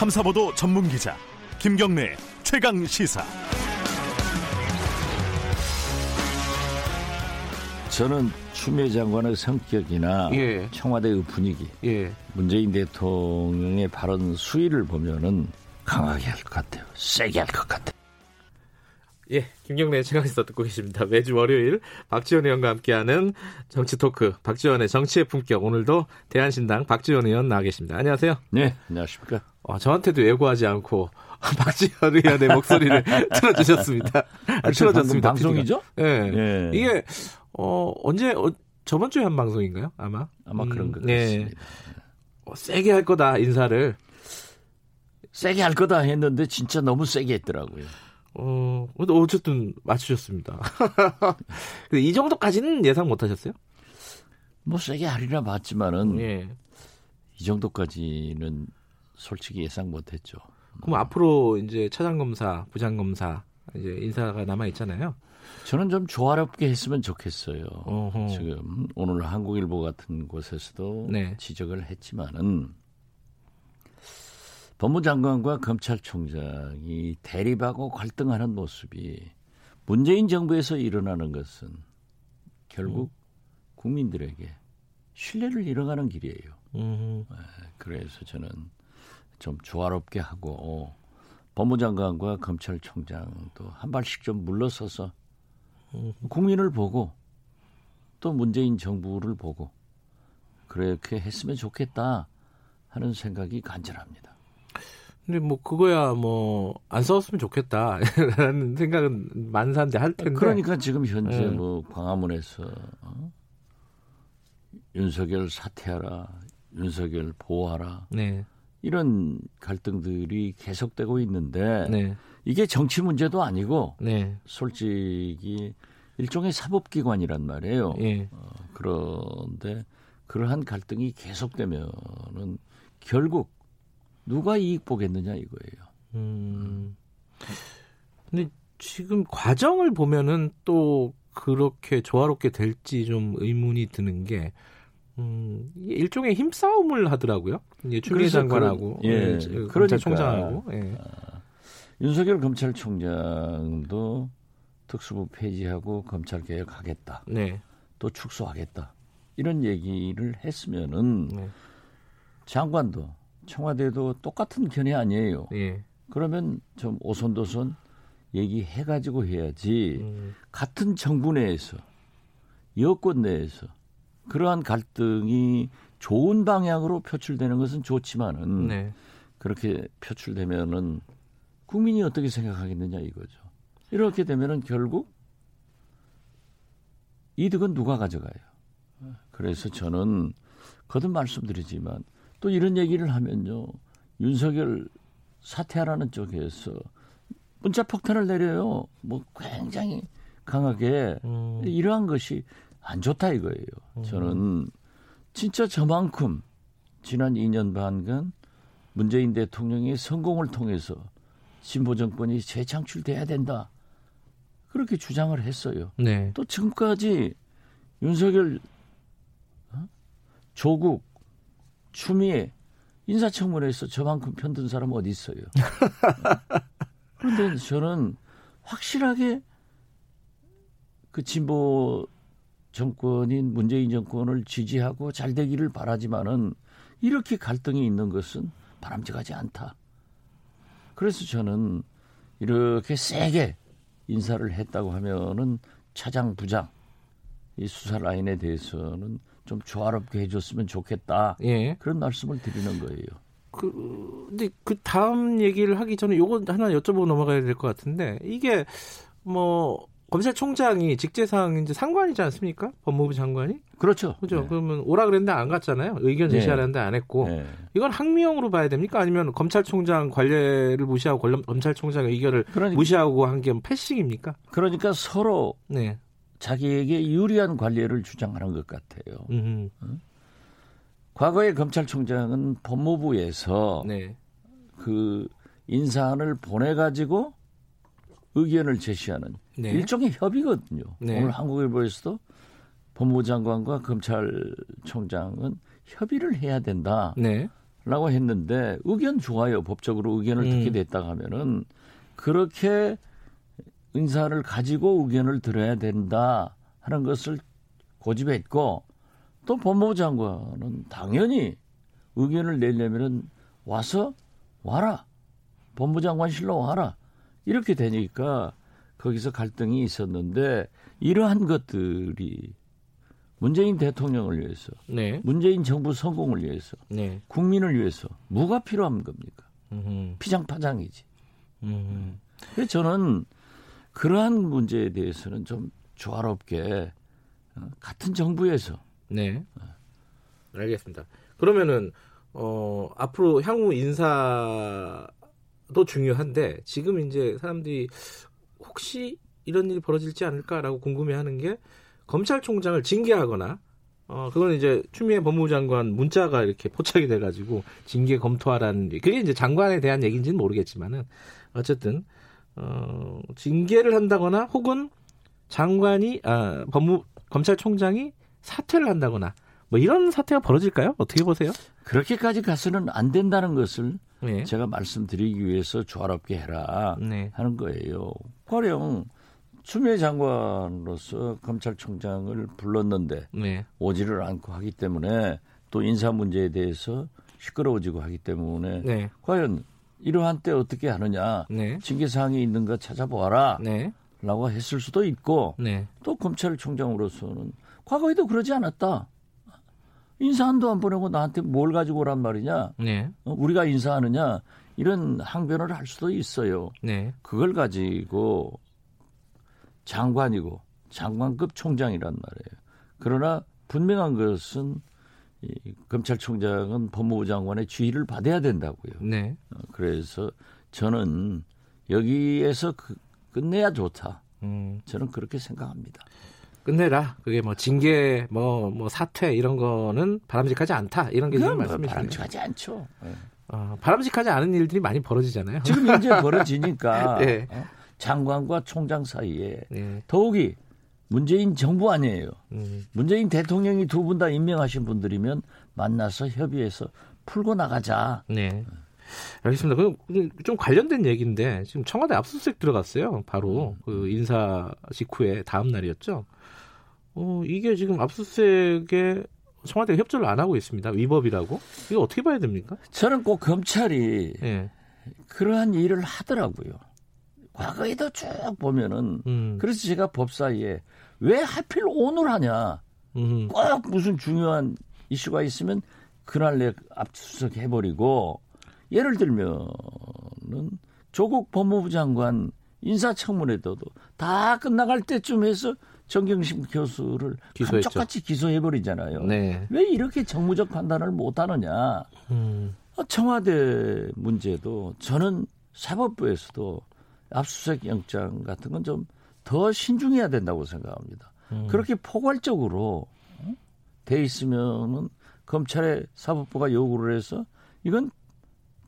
탐사보도 전문 기자 김경래 최강 시사. 저는 추미애 장관의 성격이나 예. 청와대의 분위기, 예. 문재인 대통령의 발언 수위를 보면은 강하게 할 것 같아요. 세게 할 것 같아요. 예, 김경래 최강시사 듣고 계십니다. 매주 월요일 박지원 의원과 함께하는 정치 토크, 박지원의 정치의 품격. 오늘도 대한신당 박지원 의원 나와 계십니다. 안녕하세요. 네, 안녕하십니까. 어, 저한테도 예고하지 않고 박지원 의원의 목소리를 틀어주셨습니다. 아, 틀어줬습니다. 방송이죠? 예. 예. 이게 어, 언제 어, 저번 주에 한 방송인가요? 아마. 아마 그런 것 예. 같습니다. 어, 세게 할 거다 인사를. 세게 할 거다 했는데 진짜 너무 세게 했더라고요. 어, 어쨌든 맞추셨습니다. 근데 이 정도까지는 예상 못 하셨어요? 뭐 세게 하리라 봤지만은 예. 이 정도까지는 솔직히 예상 못 했죠. 그럼 앞으로 이제 차장 검사, 부장 검사 이제 인사가 남아 있잖아요. 저는 좀 조화롭게 했으면 좋겠어요. 어허. 지금 오늘 한국일보 같은 곳에서도 네. 지적을 했지만은 법무장관과 검찰총장이 대립하고 갈등하는 모습이 문재인 정부에서 일어나는 것은 결국 국민들에게 신뢰를 잃어가는 길이에요. 음, 그래서 저는 좀 조화롭게 하고 법무장관과 검찰총장도 한 발씩 좀 물러서서 국민을 보고 또 문재인 정부를 보고 그렇게 했으면 좋겠다 하는 생각이 간절합니다. 근데 뭐 그거야 뭐 안 싸웠으면 좋겠다라는 생각은 만사인데 할 텐데. 그러니까 지금 현재 네. 뭐 광화문에서 어? 윤석열 사퇴하라, 윤석열 보호하라 네, 이런 갈등들이 계속되고 있는데 네, 이게 정치 문제도 아니고 네, 솔직히 일종의 사법기관이란 말이에요. 예, 어, 그런데 그러한 갈등이 계속되면은 결국 누가 이익 보겠느냐 이거예요. 음. 근데 지금 과정을 보면은 또 그렇게 조화롭게 될지 좀 의문이 드는 게. 음, 일종의 힘싸움을 하더라고요. 이제 추미애 장관하고 예, 저 그러니까. 검찰총장하고 예. 윤석열 검찰총장도 특수부 폐지하고 검찰 개혁하겠다. 네, 또 축소하겠다. 이런 얘기를 했으면은 네, 장관도 청와대도 똑같은 견해 아니에요. 예. 그러면 좀 오손도손 얘기해가지고 해야지 음, 같은 정부 내에서 여권 내에서 그러한 갈등이 좋은 방향으로 표출되는 것은 좋지만은 네, 그렇게 표출되면은 국민이 어떻게 생각하겠느냐 이거죠. 이렇게 되면은 결국 이득은 누가 가져가요. 그래서 저는 거듭 말씀드리지만 또 이런 얘기를 하면요. 윤석열 사퇴하라는 쪽에서 문자 폭탄을 내려요. 뭐 굉장히 강하게 음, 이러한 것이 안 좋다 이거예요. 저는 진짜 저만큼 지난 2년 반간 문재인 대통령의 성공을 통해서 진보 정권이 재창출돼야 된다. 그렇게 주장을 했어요. 네, 또 지금까지 윤석열, 어? 조국, 추미애 인사청문회에서 저만큼 편든 사람 어디 있어요? 그런데 저는 확실하게 그 진보 정권인 문재인 정권을 지지하고 잘 되기를 바라지만은 이렇게 갈등이 있는 것은 바람직하지 않다. 그래서 저는 이렇게 세게 인사를 했다고 하면은 차장 부장 이 수사 라인에 대해서는 좀 조화롭게 해줬으면 좋겠다. 예. 그런 말씀을 드리는 거예요. 그 근데 그 다음 얘기를 하기 전에 요거 하나 여쭤보고 넘어가야 될 것 같은데 이게 뭐 검찰총장이 직제상 이제 상관이지 않습니까? 법무부 장관이 그렇죠. 그죠? 네. 그러면 오라 그랬는데 안 갔잖아요. 의견 네. 제시하라는데 안 했고 네. 이건 항명으로 봐야 됩니까? 아니면 검찰총장 관례를 무시하고 검찰총장의 의견을 그러니까, 무시하고 한 게 패싱입니까? 그러니까 서로 네. 자기에게 유리한 관례를 주장하는 것 같아요. 음. 과거에 검찰총장은 법무부에서 네. 그 인사안을 보내가지고 의견을 제시하는 네. 일종의 협의거든요. 네. 오늘 한국일보에서도 법무부 장관과 검찰총장은 협의를 해야 된다. 네. 라고 했는데 의견 좋아요. 법적으로 의견을 음. 듣게 됐다 하면은 그렇게 인사를 가지고 의견을 들어야 된다 하는 것을 고집했고 또 법무부 장관은 당연히 의견을 내려면은 와서 와라. 법무장관실로 와라. 이렇게 되니까 거기서 갈등이 있었는데 이러한 것들이 문재인 대통령을 위해서 네. 문재인 정부 성공을 위해서 네. 국민을 위해서 뭐가 필요한 겁니까? 음. 피장파장이지. 음. 그래서 저는 그러한 문제에 대해서는 좀 조화롭게 어, 같은 정부에서 네. 알겠습니다. 그러면은 어 앞으로 향후 인사도 중요한데 지금 이제 사람들이 혹시 이런 일이 벌어질지 않을까라고 궁금해하는 게 검찰총장을 징계하거나 어 그건 이제 추미애 법무부 장관 문자가 이렇게 포착이 돼가지고 징계 검토하라는 그게 이제 장관에 대한 얘기인지는 모르겠지만은 어쨌든 어 징계를 한다거나 혹은 장관이 아 법무 검찰총장이 사퇴를 한다거나 뭐 이런 사태가 벌어질까요? 어떻게 보세요? 그렇게까지 가서는 안 된다는 것을 네. 제가 말씀드리기 위해서 조화롭게 해라 네. 하는 거예요. 가령 추미애 장관으로서 검찰총장을 불렀는데 네. 오지를 않고 하기 때문에 또 인사 문제에 대해서 시끄러워지고 하기 때문에 네. 과연 이러한 때 어떻게 하느냐 네. 징계 사항이 있는가 찾아보아라 네. 라고 했을 수도 있고 네. 또 검찰총장으로서는 과거에도 그러지 않았다. 인사한도 안 보내고 나한테 뭘 가지고 오란 말이냐? 네. 어, 우리가 인사하느냐? 이런 항변을 할 수도 있어요. 네. 그걸 가지고 장관이고 장관급 총장이란 말이에요. 그러나 분명한 것은 이 검찰총장은 법무부 장관의 지휘를 받아야 된다고요. 네. 어, 그래서 저는 여기에서 그- 끝내야 좋다. 음. 저는 그렇게 생각합니다. 끝내라. 그게 뭐 징계, 뭐, 뭐 사퇴 이런 거는 바람직하지 않다. 이런 게 지금 뭐 말씀이시네요. 바람직하지 않죠. 예. 어, 바람직하지 않은 일들이 많이 벌어지잖아요. 지금 현재 벌어지니까 네. 어? 장관과 총장 사이에 네. 더욱이 문재인 정부 아니에요. 음. 문재인 대통령이 두 분 다 임명하신 분들이면 만나서 협의해서 풀고 나가자. 네. 알겠습니다. 그럼 좀 관련된 얘기인데 지금 청와대 압수수색 들어갔어요. 바로 그 인사 직후에 다음 날이었죠. 어, 이게 지금 압수수색에 청와대가 협조를 안 하고 있습니다. 위법이라고. 이거 어떻게 봐야 됩니까? 저는 꼭 검찰이 예. 그러한 일을 하더라고요. 과거에도 쭉 보면은 음. 그래서 제가 법사위에 왜 하필 오늘 하냐. 음. 꼭 무슨 중요한 이슈가 있으면 그날 내 압수수색 해버리고 예를 들면은 조국 법무부 장관 인사청문회도 다 끝나갈 때쯤 해서 정경심 교수를. 감쪽같이 기소해버리잖아요. 네. 왜 이렇게 정무적 판단을 못하느냐. 음. 어, 청와대 문제도 저는 사법부에서도 압수수색 영장 같은 건 좀 더 신중해야 된다고 생각합니다. 음. 그렇게 포괄적으로 어? 돼 있으면은 검찰의 사법부가 요구를 해서 이건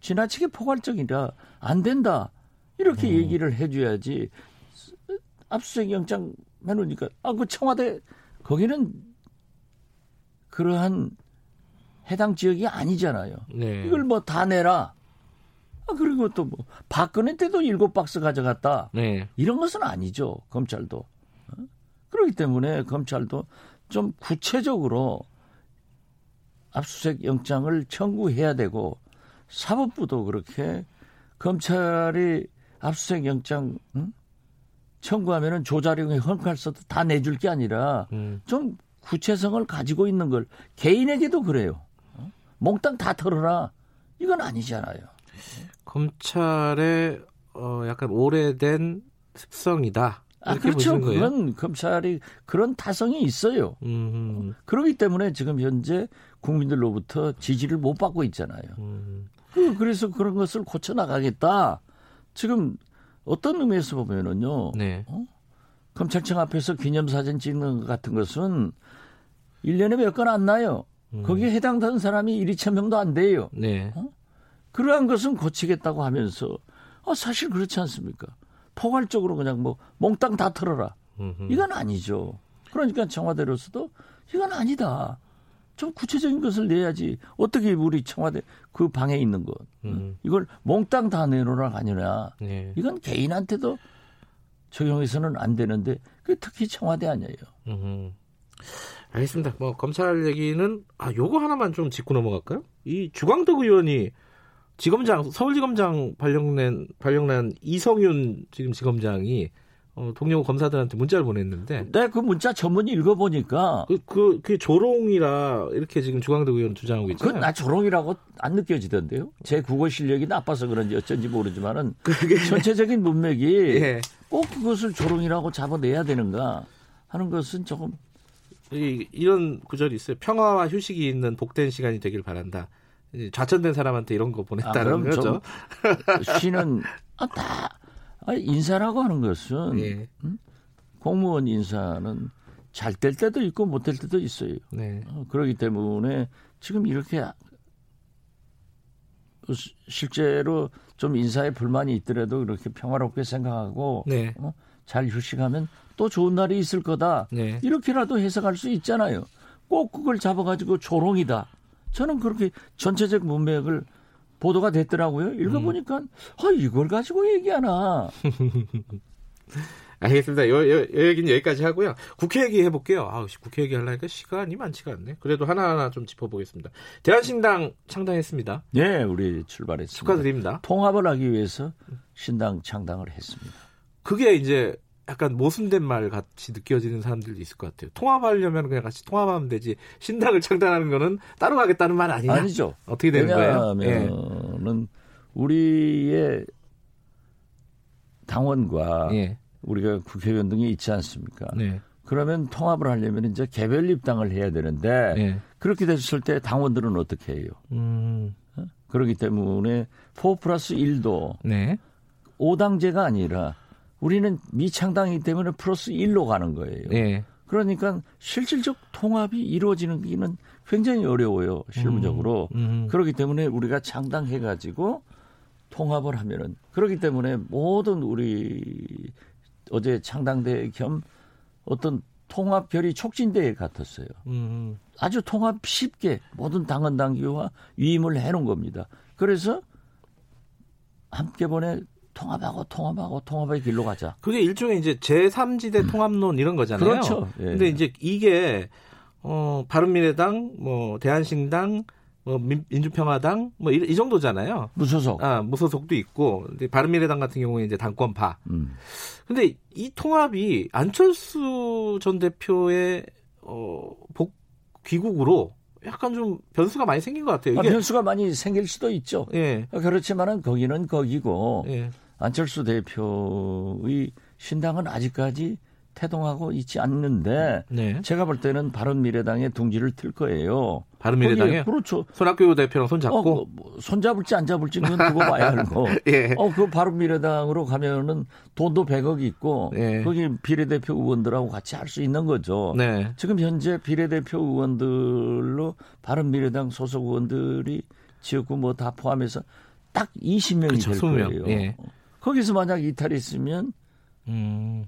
지나치게 포괄적이라 안 된다 이렇게 얘기를 해줘야지 압수수색 영장 해놓으니까 아 그 청와대 거기는 그러한 해당 지역이 아니잖아요. 네. 이걸 뭐 다 내라. 아, 그리고 또 뭐 박근혜 때도 일곱 박스 가져갔다. 네. 이런 것은 아니죠. 검찰도. 어? 그렇기 때문에 검찰도 좀 구체적으로 압수수색 영장을 청구해야 되고 사법부도 그렇게 검찰이 압수수색 영장 응? 청구하면은 조자룡의 헐칼서도 다 내줄 게 아니라 음. 좀 구체성을 가지고 있는 걸 개인에게도 그래요. 어? 몽땅 다 털어라. 이건 아니잖아요. 검찰의 어, 약간 오래된 습성이다. 아, 그렇죠. 그건 검찰이 그런 타성이 있어요. 음, 그렇기 때문에 지금 현재 국민들로부터 지지를 못 받고 있잖아요. 음, 그- 그래서 그런 것을 고쳐 나가겠다. 지금 어떤 의미에서 보면은요. 네. 검찰청 앞에서 기념사진 찍는 것 같은 것은 1년에 몇 건 안 나요. 음. 거기에 해당되는 사람이 1, 2천 명도 안 돼요. 네. 그러한 것은 고치겠다고 하면서 아, 사실 그렇지 않습니까? 포괄적으로 그냥 뭐 몽땅 다 털어라. 이건 아니죠. 그러니까 청와대로서도 이건 아니다. 좀 구체적인 것을 내야지. 어떻게 우리 청와대 그 방에 있는 것. 음. 이걸 몽땅 다 내놓으라 아니냐. 네. 이건 개인한테도 적용해서는 안 되는데 그 특히 청와대 아니에요. 음. 알겠습니다. 뭐 검찰 얘기는 아 요거 하나만 좀 짚고 넘어갈까요? 이 주광덕 의원이 지검장 서울지검장 발령낸 발령난 이성윤 지금 지검장이 어, 동료 검사들한테 문자를 보냈는데. 네, 그 문자 전문이 읽어보니까. 그, 그, 그 조롱이라 이렇게 지금 주광덕 의원 주장하고 있잖아요. 그나 조롱이라고 안 느껴지던데요. 제 국어 실력이 나빠서 그런지 어쩐지 모르지만은. 그게. 전체적인 문맥이. 예. 꼭 그것을 조롱이라고 잡아내야 되는가 하는 것은 조금. 이, 이런 구절이 있어요. 평화와 휴식이 있는 복된 시간이 되길 바란다. 좌천된 사람한테 이런 거 보냈다는 아, 거죠. 쉬는, 아, 다. 인사라고 하는 것은 네. 음? 공무원 인사는 잘 될 때도 있고 못 될 때도 있어요. 네. 어, 그렇기 때문에 지금 이렇게 실제로 좀 인사에 불만이 있더라도 그렇게 평화롭게 생각하고 네. 어? 잘 휴식하면 또 좋은 날이 있을 거다. 네. 이렇게라도 해석할 수 있잖아요. 꼭 그걸 잡아가지고 조롱이다. 저는 그렇게 전체적 문맥을 보도가 됐더라고요. 읽어보니까 음. 아, 이걸 가지고 얘기하나. 알겠습니다. 요, 요, 요 얘기는 여기까지 하고요. 국회 얘기 해볼게요. 아, 국회 얘기 하려니까 시간이 많지가 않네. 그래도 하나하나 좀 짚어보겠습니다. 대한신당 창당했습니다. 네, 우리 출발했습니다. 축하드립니다. 통합을 하기 위해서 신당 창당을 했습니다. 그게 이제 약간 모순된 말 같이 느껴지는 사람들도 있을 것 같아요. 통합하려면 그냥 같이 통합하면 되지. 신당을 창단하는 거는 따로 가겠다는 말 아니냐? 아니죠. 어떻게 되는 거예요? 왜냐하면은 예. 우리의 당원과 예. 우리가 국회의원 등이 있지 않습니까? 네. 그러면 통합을 하려면 이제 개별 입당을 해야 되는데 네. 그렇게 됐을 때 당원들은 어떻게 해요? 음. 어? 그렇기 때문에 4 플러스 1도 네. 5당제가 아니라 우리는 미창당이기 때문에 플러스 1로 가는 거예요. 네. 그러니까 실질적 통합이 이루어지는 게는 굉장히 어려워요. 실무적으로. 음, 음. 그렇기 때문에 우리가 창당해 가지고 통합을 하면은 그렇기 때문에 모든 우리 어제 창당대 겸 어떤 통합 결의 촉진대회 같았어요. 음. 아주 통합 쉽게 모든 당원 당규와 위임을 해놓은 겁니다. 그래서 함께 보내 통합하고 통합하고 통합의 길로 가자. 그게 일종의 이제 제3지대 음. 통합론 이런 거잖아요. 그렇죠. 예. 근데 이제 이게 어 바른미래당, 뭐 대한신당, 뭐 민주평화당 뭐 이, 이 정도잖아요. 무소속. 아, 무소속도 있고. 근데 바른미래당 같은 경우에 이제 당권파. 음. 근데 이 통합이 안철수 전 대표의 어, 복 귀국으로 약간 좀 변수가 많이 생긴 것 같아요. 아, 변수가 많이 생길 수도 있죠. 예. 그렇지만은 거기는 거기고 예. 안철수 대표의 신당은 아직까지 태동하고 있지 않는데 네. 제가 볼 때는 바른미래당의 둥지를 틀 거예요. 바른미래당에 그렇죠. 손학규 대표랑 손잡고 어, 뭐, 손잡을지 안 잡을지는 두고 봐야 알고. 예. 어, 그 바른미래당으로 가면은 돈도 100억이 있고 예. 거기 비례대표 의원들하고 같이 할 수 있는 거죠. 네. 지금 현재 비례대표 의원들로 바른미래당 소속 의원들이 지역구 뭐 다 포함해서 딱 20명이 그렇죠, 될 거예요. 예. 거기서 만약 이탈했으면 음.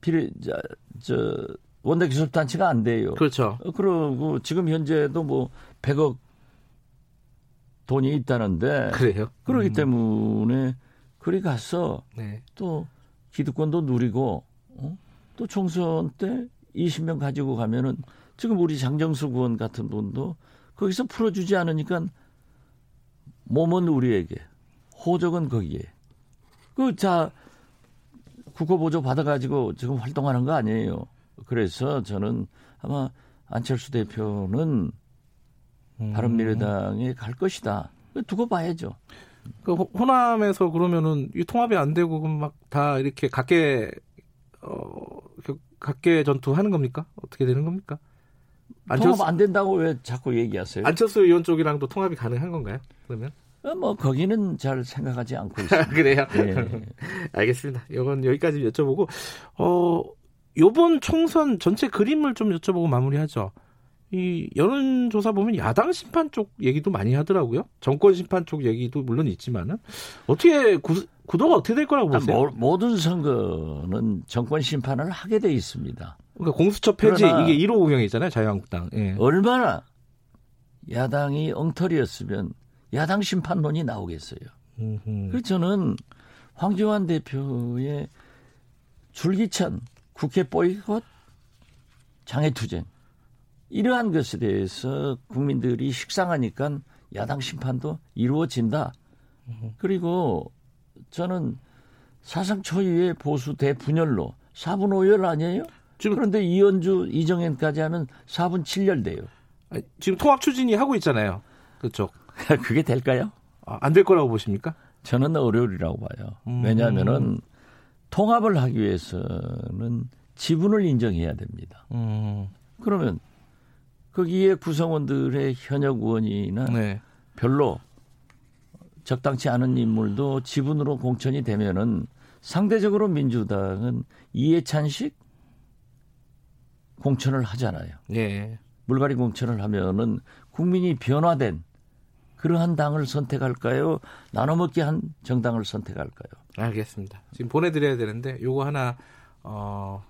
비례 저, 저 원내 교섭단체가 안 돼요. 그렇죠. 어, 그리고 지금 현재도 뭐 100억 돈이 있다는데 그래요. 그러기 음. 때문에 그리 가서 네. 또 기득권도 누리고 어? 또 총선 때 20명 가지고 가면은 지금 우리 장정수 의원 같은 분도 거기서 풀어주지 않으니까 몸은 우리에게 호적은 거기에 그 자 국고보조 받아가지고 지금 활동하는 거 아니에요. 그래서 저는 아마 안철수 대표는 음. 바른미래당에 갈 것이다. 두고 봐야죠. 그 호남에서 그러면은 이 통합이 안 되고 막 다 이렇게 각계 어 각계 전투하는 겁니까? 어떻게 되는 겁니까? 안철수, 통합 안 된다고 왜 자꾸 얘기하세요? 안철수 의원 쪽이랑도 통합이 가능한 건가요? 그러면? 어, 뭐 거기는 잘 생각하지 않고 있습니다. 그래요? 네. 알겠습니다. 이건 여기까지 여쭤보고 어 요번 총선 전체 그림을 좀 여쭤보고 마무리하죠. 이 여론조사 보면 야당 심판 쪽 얘기도 많이 하더라고요. 정권 심판 쪽 얘기도 물론 있지만은 어떻게 구, 구도가 어떻게 될 거라고 아, 보세요? 아, 모든 선거는 정권 심판을 하게 돼 있습니다. 그러니까 공수처 폐지 이게 1호 공영이잖아요, 자유한국당. 예. 얼마나 야당이 엉터리였으면 야당 심판론이 나오겠어요. 음흠. 그래서 저는 황교안 대표의 줄기찬 국회 보이콧 장애투쟁 이러한 것에 대해서 국민들이 식상하니까 야당 심판도 이루어진다. 그리고 저는 사상 초유의 보수 대분열로 4분 5열 아니에요? 지금- 그런데 이현주, 이정현까지 하면 4분 7열 돼요. 아, 지금 통합 추진이 하고 있잖아요. 그쪽. 그게 될까요? 아, 안될 거라고 보십니까? 저는 어려울이라고 봐요. 음. 왜냐하면은 통합을 하기 위해서는 지분을 인정해야 됩니다. 음. 그러면 거기에 구성원들의 현역 의원이나 네. 별로 적당치 않은 인물도 지분으로 공천이 되면은 상대적으로 민주당은 이해찬식 공천을 하잖아요. 예. 물갈이 공천을 하면은 국민이 변화된 그러한 당을 선택할까요? 나눠먹기 한 정당을 선택할까요? 알겠습니다. 지금 보내드려야 되는데 요거 하나 어,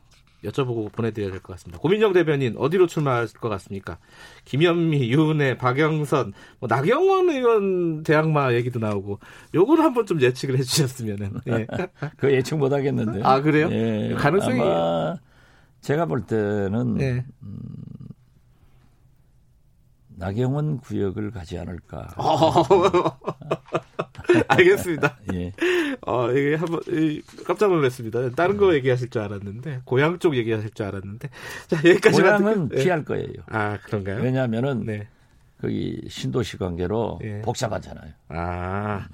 여쭤보고 보내드려야 될 것 같습니다. 고민정 대변인 어디로 출마할 것 같습니까? 김현미, 유은혜, 박영선, 뭐 나경원 의원 대항마 얘기도 나오고 요거를 한번 좀 예측을 해주셨으면은. 예. 그 예측 못 하겠는데요. 아, 그래요? 예, 가능성이- 제가 볼 때는 예. 나경원 구역을 가지 않을까. 알겠습니다. 예. 어, 이게 한번 이, 깜짝 놀랐습니다. 다른 거 얘기하실 줄 알았는데 고향 쪽 얘기하실 줄 알았는데 자 여기까지만 고향은 듣고- 예. 피할 거예요. 아 그런가요? 왜냐하면은 네. 거기 신도시 관계로 예. 복잡하잖아요. 아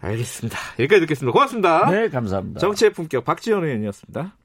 알겠습니다. 여기까지 듣겠습니다. 고맙습니다. 네, 감사합니다. 정치의 품격 박지원 의원이었습니다.